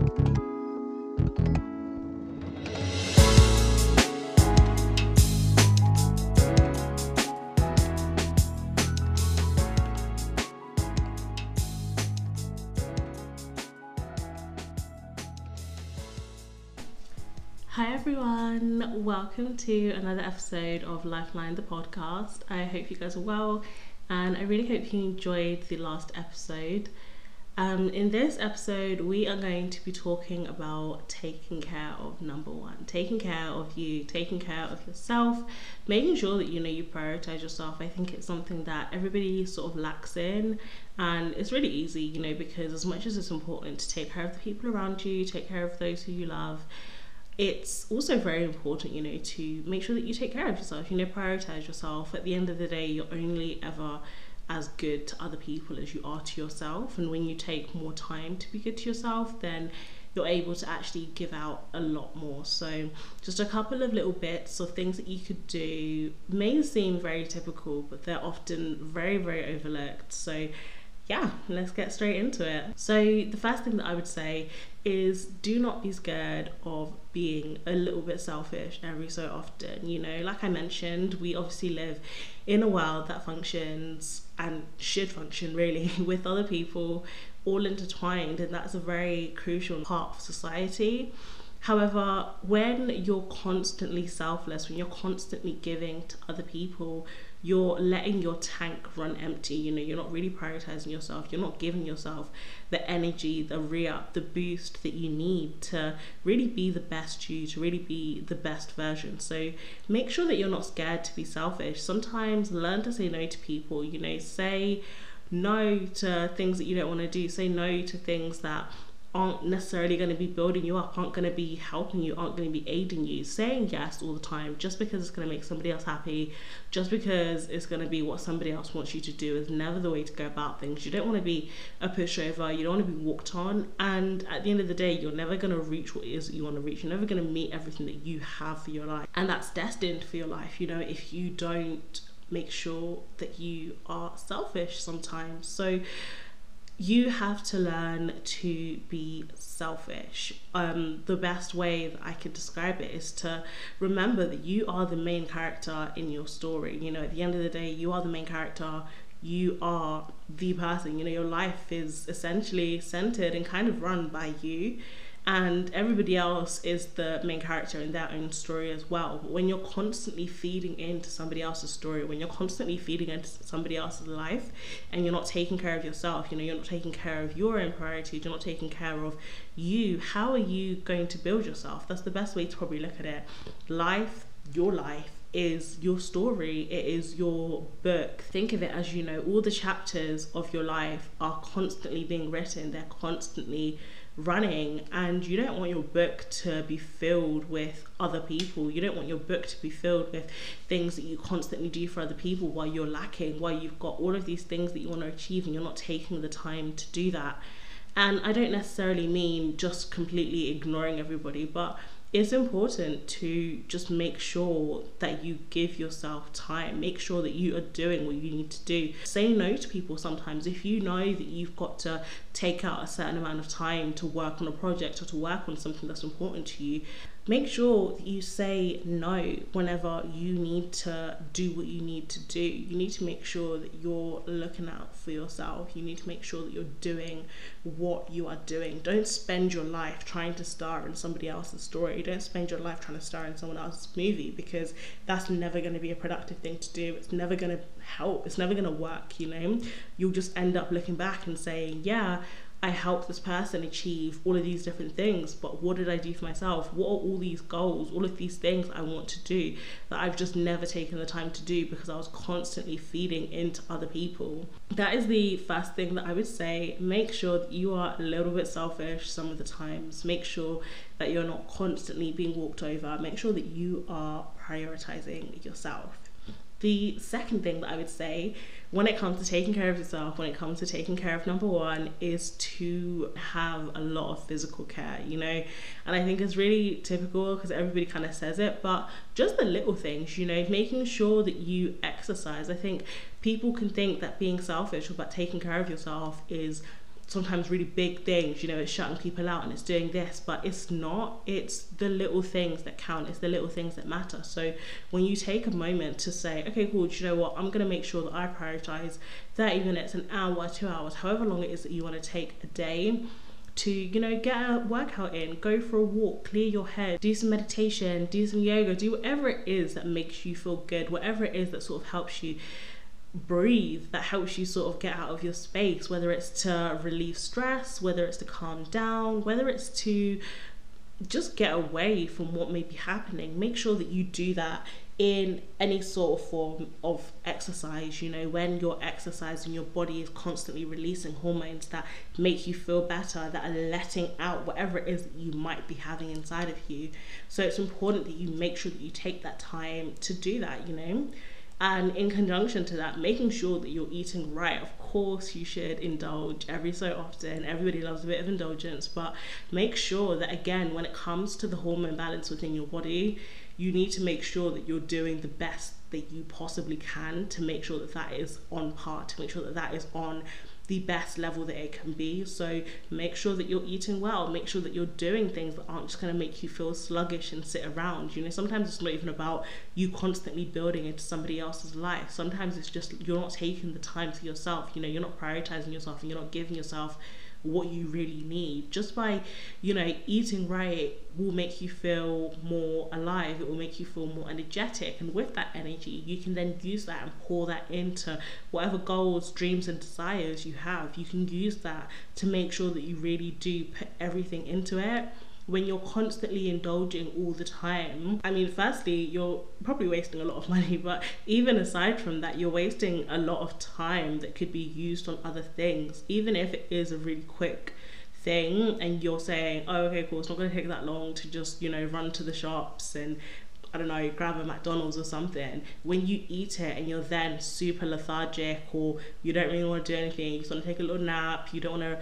Hi everyone, welcome to another episode of Lifeline the podcast. I hope you guys are well and I really hope you enjoyed the last episode. Um, in this episode, we are going to be talking about taking care of number one, taking care of you, taking care of yourself, making sure that you know you prioritize yourself. I think it's something that everybody sort of lacks in, and it's really easy, you know, because as much as it's important to take care of the people around you, take care of those who you love it's also very important, you know, to make sure that you take care of yourself, you know, prioritize yourself. At the end of the day, you're only ever as good to other people as you are to yourself. And when you take more time to be good to yourself, then you're able to actually give out a lot more. So, just a couple of little bits of things that you could do may seem very typical, but they're often very, very overlooked. So, yeah, let's get straight into it. So, the first thing that I would say is do not be scared of being a little bit selfish every so often. You know, like I mentioned, we obviously live in a world that functions and should function really with other people all intertwined, and that's a very crucial part of society. However, when you're constantly selfless, when you're constantly giving to other people, you're letting your tank run empty. You know, you're not really prioritizing yourself. You're not giving yourself the energy, the re up, the boost that you need to really be the best you, to really be the best version. So make sure that you're not scared to be selfish. Sometimes learn to say no to people, you know, say no to things that you don't want to do, say no to things that aren't necessarily going to be building you up, aren't going to be helping you, aren't going to be aiding you. Saying yes all the time just because it's going to make somebody else happy, just because it's going to be what somebody else wants you to do is never the way to go about things. You don't want to be a pushover, you don't want to be walked on, and at the end of the day, you're never going to reach what it is that you want to reach. You're never going to meet everything that you have for your life, and that's destined for your life, you know, if you don't make sure that you are selfish sometimes. So, you have to learn to be selfish. Um, the best way that I could describe it is to remember that you are the main character in your story. You know, at the end of the day, you are the main character. You are the person. You know, your life is essentially centered and kind of run by you and everybody else is the main character in their own story as well. But when you're constantly feeding into somebody else's story, when you're constantly feeding into somebody else's life, and you're not taking care of yourself, you know, you're not taking care of your own priorities, you're not taking care of you, how are you going to build yourself? That's the best way to probably look at it. Life, your life, is your story, it is your book. Think of it as you know, all the chapters of your life are constantly being written, they're constantly running and you don't want your book to be filled with other people. You don't want your book to be filled with things that you constantly do for other people while you're lacking while you've got all of these things that you want to achieve and you're not taking the time to do that. And i don't necessarily mean just completely ignoring everybody but it's important to just make sure that you give yourself time. Make sure that you are doing what you need to do. Say no to people sometimes. If you know that you've got to take out a certain amount of time to work on a project or to work on something that's important to you, make sure you say no whenever you need to do what you need to do. You need to make sure that you're looking out for yourself. You need to make sure that you're doing what you are doing. Don't spend your life trying to star in somebody else's story. Don't spend your life trying to star in someone else's movie because that's never going to be a productive thing to do. It's never going to help. It's never going to work, you know? You'll just end up looking back and saying, yeah, I helped this person achieve all of these different things, but what did I do for myself? What are all these goals, all of these things I want to do that I've just never taken the time to do because I was constantly feeding into other people? That is the first thing that I would say. Make sure that you are a little bit selfish some of the times. Make sure that you're not constantly being walked over. Make sure that you are prioritizing yourself. The second thing that I would say when it comes to taking care of yourself, when it comes to taking care of number one, is to have a lot of physical care, you know. And I think it's really typical because everybody kind of says it, but just the little things, you know, making sure that you exercise. I think people can think that being selfish about taking care of yourself is sometimes really big things, you know, it's shutting people out and it's doing this, but it's not. It's the little things that count, it's the little things that matter. So when you take a moment to say, okay, cool, do you know what? I'm going to make sure that I prioritize 30 minutes, an hour, two hours, however long it is that you want to take a day to you know get a workout in go for a walk clear your head do some meditation do some yoga do whatever it is that makes you feel good whatever it is that sort of helps you breathe that helps you sort of get out of your space whether it's to relieve stress whether it's to calm down whether it's to just get away from what may be happening. Make sure that you do that in any sort of form of exercise you know when you're exercising your body is constantly releasing hormones that make you feel better that are letting out whatever it is that you might be having inside of you. So it's important that you make sure that you take that time to do that you know and in conjunction to that, making sure that you're eating right. Of course, you should indulge every so often. Everybody loves a bit of indulgence, but make sure that, again, when it comes to the hormone balance within your body, you need to make sure that you're doing the best that you possibly can to make sure that that is on par, to make sure that that is on the best level that it can be. So make sure that you're eating well, make sure that you're doing things that aren't just going to make you feel sluggish and sit around. You know, sometimes it's not even about you constantly building into somebody else's life. Sometimes it's just you're not taking the time to yourself, you know, you're not prioritizing yourself and you're not giving yourself what you really need. Just by, you know, eating right will make you feel more alive, it will make you feel more energetic. And with that energy, you can then use that and pour that into whatever goals, dreams, and desires you have. You can use that to make sure that you really do put everything into it when you're constantly indulging all the time, I mean, firstly, you're probably wasting a lot of money, but even aside from that, you're wasting a lot of time that could be used on other things, even if it is a really quick thing and you're saying, oh, okay, cool, it's not going to take that long to just, you know, run to the shops and I don't know, grab a McDonald's or something, when you eat it and you're then super lethargic or you don't really want to do anything, you just want to take a little nap, you don't want to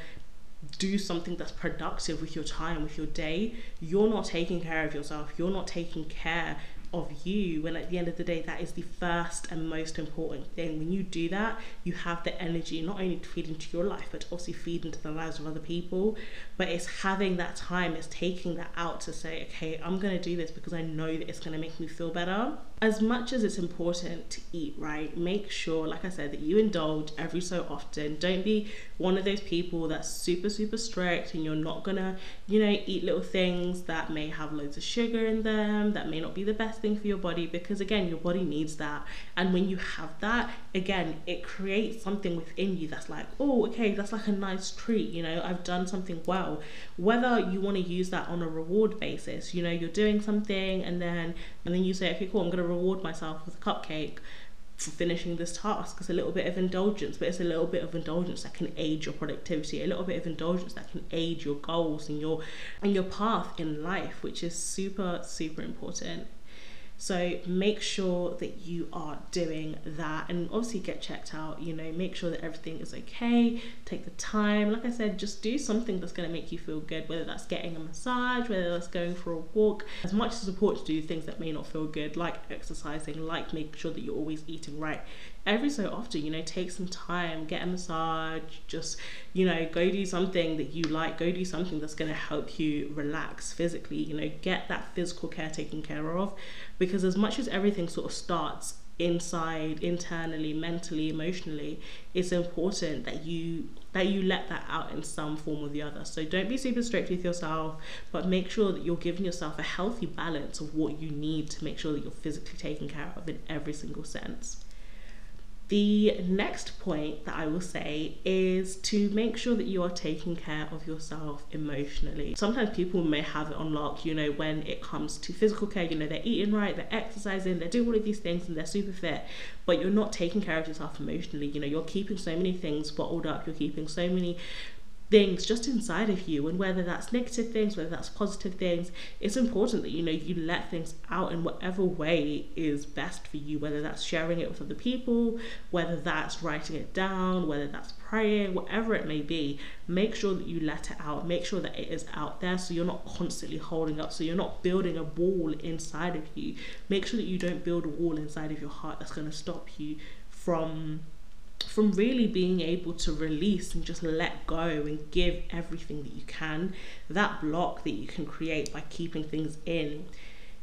do something that's productive with your time, with your day, you're not taking care of yourself. You're not taking care of you. When at the end of the day that is the first and most important thing. When you do that you have the energy not only to feed into your life but also feed into the lives of other people. But it's having that time it's taking that out to say okay i'm going to do this because i know that it's going to make me feel better as much as it's important to eat right make sure like i said that you indulge every so often. Don't be one of those people that's super super strict and you're not gonna you know eat little things that may have loads of sugar in them that may not be the best thing for your body because again your body needs that. And when you have that again it creates something within you that's like oh okay that's like a nice treat you know I've done something well. Whether you want to use that on a reward basis you know you're doing something and then and then you say okay cool I'm to reward myself with a cupcake for finishing this task. It's a little bit of indulgence, but it's a little bit of indulgence that can aid your productivity, a little bit of indulgence that can aid your goals and your and your path in life, which is super, super important. So make sure that you are doing that and obviously get checked out, you know, make sure that everything is okay. Take the time. Like I said, just do something that's to make you feel good, whether that's getting a massage, whether that's going for a walk. As much as support to do things that may not feel good, like exercising, like making sure that you're always eating right every so often, you know, take some time, get a massage, just, you know, go do something that you like, go do something that's going to help you relax physically, you know, get that physical care taken care of. Because as much as everything sort of starts inside internally mentally emotionally it's important that you that you let that out in some form or the other so don't be super strict with yourself but make sure that you're giving yourself a healthy balance of what you need to make sure that you're physically taken care of in every single sense the next point that I will say is to make sure that you are taking care of yourself emotionally. Sometimes people may have it on lock, you know, when it comes to physical care, you know, they're eating right, they're exercising, they're doing all of these things and they're super fit, but you're not taking care of yourself emotionally. You know, you're keeping so many things bottled up, you're keeping so many things just inside of you and whether that's negative things whether that's positive things it's important that you know you let things out in whatever way is best for you whether that's sharing it with other people whether that's writing it down whether that's praying whatever it may be make sure that you let it out. Make sure that it is out there so you're not constantly holding up so you're not building a wall inside of you. Make sure that you don't build a wall inside of your heart that's going to stop you from from really being able to release and just let go and give everything that you can. That block that you can create by keeping things in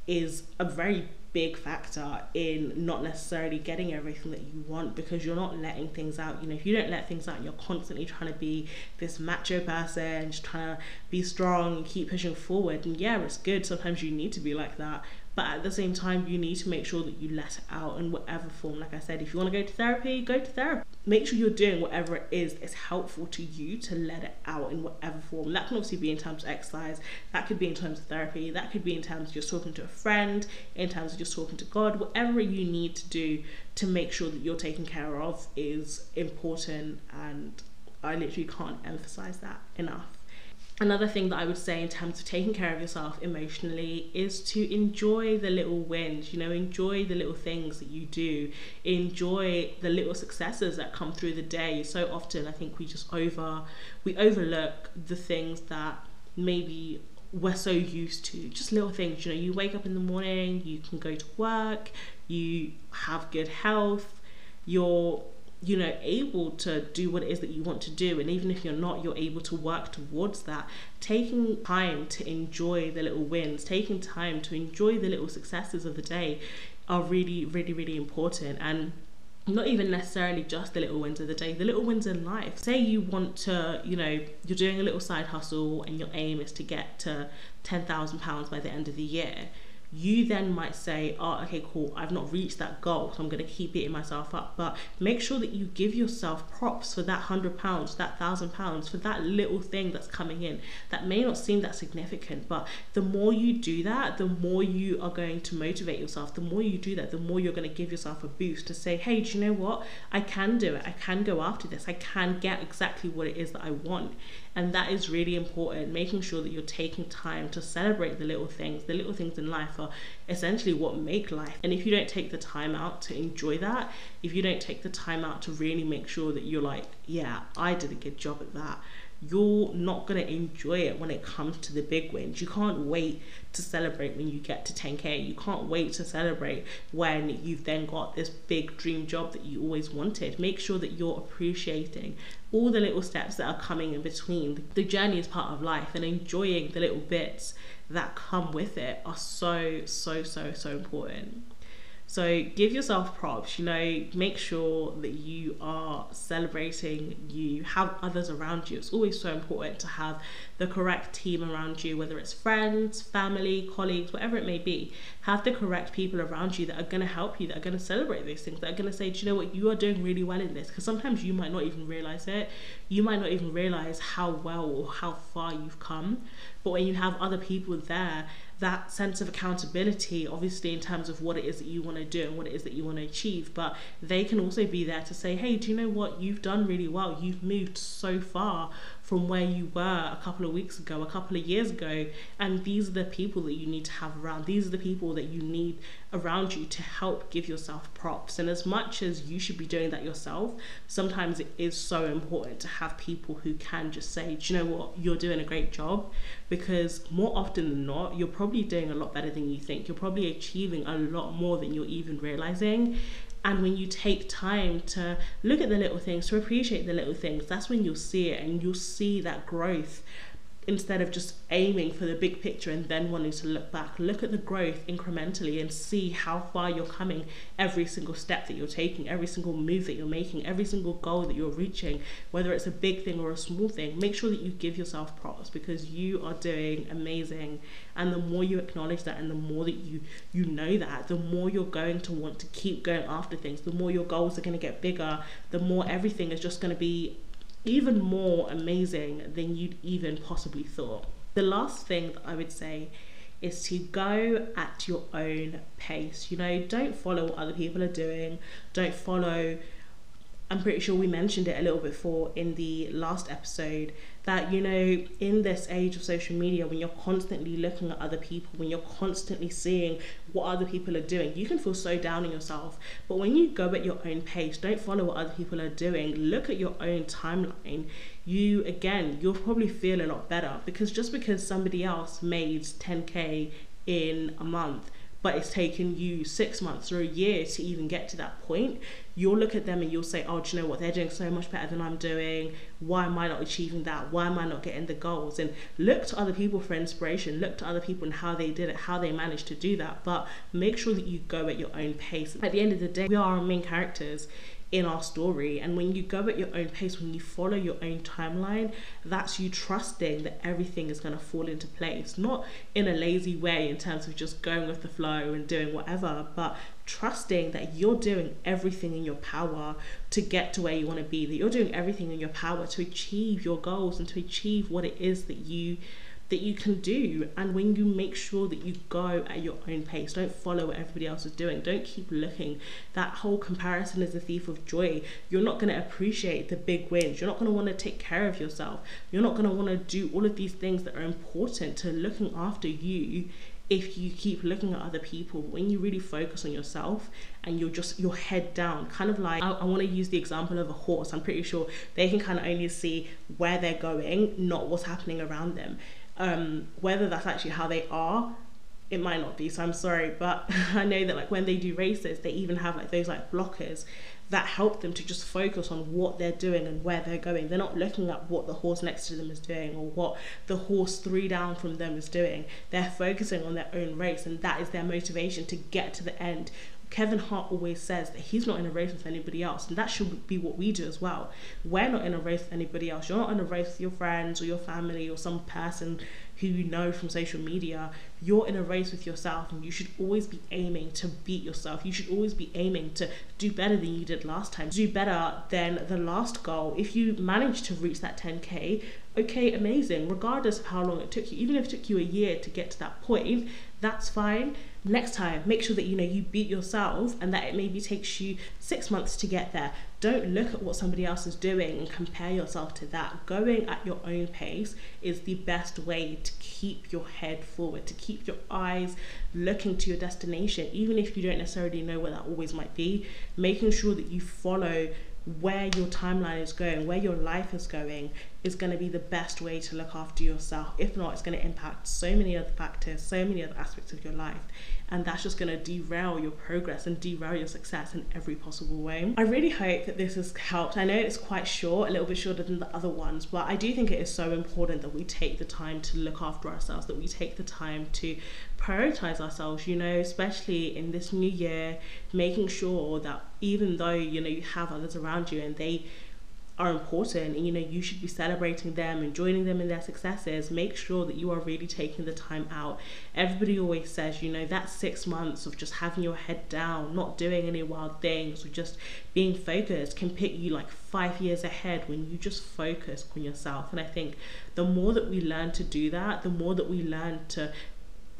is a very big factor in not necessarily getting everything that you want because you're not letting things out. You know, if you don't let things out, you're constantly trying to be this macho person, just trying to be strong and keep pushing forward. And yeah, it's good. Sometimes you need to be like that. But at the same time, you need to make sure that you let it out in whatever form. Like I said, if you want to go to therapy, go to therapy. Make sure you're doing whatever it is is helpful to you to let it out in whatever form. That can obviously be in terms of exercise, that could be in terms of therapy, that could be in terms of just talking to a friend, in terms of just talking to God, whatever you need to do to make sure that you're taken care of is important. And I literally can't emphasize that enough another thing that I would say in terms of taking care of yourself emotionally is to enjoy the little wins, you know, enjoy the little things that you do, enjoy the little successes that come through the day. So often I think we just over we overlook the things that maybe we're so used to. Just little things, you know, you wake up in the morning, you can go to work, you have good health, you're you know able to do what it is that you want to do. And even if you're not you're able to work towards that. Taking time to enjoy the little wins taking time to enjoy the little successes of the day are really really really important. And not even necessarily just the little wins of the day, the little wins in life. Say you want to, you know, you're doing a little side hustle and your aim is to get to £10,000 by the end of the year you then might say, oh, okay, cool, I've not reached that goal, so I'm going to keep beating myself up. But make sure that you give yourself props for that hundred pounds, that thousand pounds, for that little thing that's coming in that may not seem that significant. But the more you do that, the more you are going to motivate yourself. The more you do that, the more you're going to give yourself a boost to say, hey, do you know what? I can do it. I can go after this. I can get exactly what it is that I want. And that is really important, making sure that you're taking time to celebrate the little things. The little things in life are essentially what make life. And if you don't take the time out to enjoy that, if you don't take the time out to really make sure that you're like, yeah, I did a good job at that, you're not going to enjoy it when it comes to the big wins. You can't wait to celebrate when you get to 10k. You can't wait to celebrate when you've then got this big dream job that you always wanted. Make sure that you're appreciating all the little steps that are coming in between. The journey is part of life and enjoying the little bits that come with it are so, so, so, so important. So give yourself props, you know, make sure that you are celebrating, you have others around you. It's always so important to have the correct team around you, whether it's friends, family, colleagues, whatever it may be. Have the correct people around you that are going to help you, that are going to celebrate these things, that are going to say, do you know what, you are doing really well in this. Because sometimes you might not even realize it. You might not even realize how well or how far you've come. But when you have other people there that sense of accountability, obviously, in terms of what it is that you want to do and what it is that you want to achieve. But they can also be there to say, hey, do you know what? You've done really well. You've moved so far from where you were a couple of weeks ago, a couple of years ago. And these are the people that you need to have around. These are the people that you need around you to help give yourself props. And as much as you should be doing that yourself, sometimes it is so important to have people who can just say, Do you know what? You're doing a great job. Because more often than not, you're probably doing a lot better than you think. You're probably achieving a lot more than you're even realizing. And when you take time to look at the little things, to appreciate the little things, that's when you'll see it and you'll see that growth instead of just aiming for the big picture and then wanting to look back. Look at the growth incrementally and see how far you're coming every single step that you're taking, every single move that you're making, every single goal that you're reaching, whether it's a big thing or a small thing. Make sure that you give yourself props because you are doing amazing. And the more you acknowledge that and the more that you you know that, the more you're going to want to keep going after things, the more your goals are going to get bigger, the more everything is just going to be even more amazing than you'd even possibly thought. The last thing that I would say is to go at your own pace. You know, don't follow what other people are doing, don't follow I'm pretty sure we mentioned it a little before in the last episode that you know in this age of social media when you're constantly looking at other people when you're constantly seeing what other people are doing you can feel so down on yourself. But when you go at your own pace don't follow what other people are doing look at your own timeline you again you'll probably feel a lot better because just because somebody else made 10k in a month but it's taken you six months or a year to even get to that point, you'll look at them and you'll say, Oh, do you know what? They're doing so much better than I'm doing. Why am I not achieving that? Why am I not getting the goals? And look to other people for inspiration. Look to other people and how they did it, how they managed to do that. But make sure that you go at your own pace. At the end of the day, we are our main characters in our story. And when you go at your own pace, when you follow your own timeline, that's you trusting that everything is going to fall into place. Not in a lazy way in terms of just going with the flow and doing whatever, but trusting that you're doing everything in your power to get to where you want to be, that you're doing everything in your power to achieve your goals and to achieve what it is that you that you can do. And when you make sure that you go at your own pace, don't follow what everybody else is doing, don't keep looking. That whole comparison is a thief of joy. You're not going to appreciate the big wins. You're not going to want to take care of yourself. You're not going to want to do all of these things that are important to looking after you if you keep looking at other people when you really focus on yourself and you're just your head down kind of like i, I want to use the example of a horse i'm pretty sure they can kind of only see where they're going not what's happening around them um, whether that's actually how they are it might not be so i'm sorry but i know that like when they do races they even have like those like blockers that help them to just focus on what they're doing and where they're going. They're not looking at what the horse next to them is doing or what the horse three down from them is doing. They're focusing on their own race and that is their motivation to get to the end Kevin Hart always says that he's not in a race with anybody else, and that should be what we do as well. We're not in a race with anybody else. You're not in a race with your friends or your family or some person who you know from social media. You're in a race with yourself, and you should always be aiming to beat yourself. You should always be aiming to do better than you did last time, do better than the last goal. If you manage to reach that 10k, okay, amazing, regardless of how long it took you, even if it took you a year to get to that point, that's fine. Next time, make sure that you know you beat yourself and that it maybe takes you six months to get there. Don't look at what somebody else is doing and compare yourself to that. Going at your own pace is the best way to keep your head forward, to keep your eyes looking to your destination, even if you don't necessarily know where that always might be. Making sure that you follow where your timeline is going, where your life is going, is going to be the best way to look after yourself. If not, it's going to impact so many other factors, so many other aspects of your life. And that's just going to derail your progress and derail your success in every possible way. I really hope that this has helped. I know it's quite short, a little bit shorter than the other ones, but I do think it is so important that we take the time to look after ourselves, that we take the time to prioritize ourselves, you know, especially in this new year, making sure that even though, you know, you have others around you and they are important and you know you should be celebrating them and joining them in their successes make sure that you are really taking the time out. Everybody always says you know that six months of just having your head down not doing any wild things or just being focused can put you like five years ahead when you just focus on yourself. And i think the more that we learn to do that the more that we learn to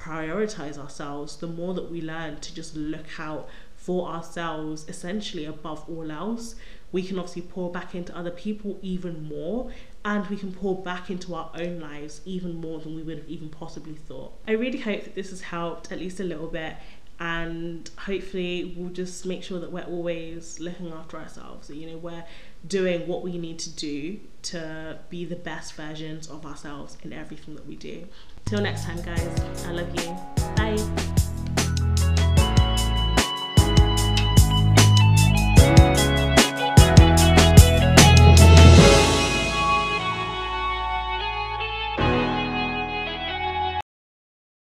prioritize ourselves the more that we learn to just look out for ourselves essentially above all else we can obviously pour back into other people even more and we can pour back into our own lives even more than we would have even possibly thought. I really hope that this has helped at least a little bit and hopefully we'll just make sure that we're always looking after ourselves you know we're doing what we need to do to be the best versions of ourselves in everything that we do till next time guys. I love you. Bye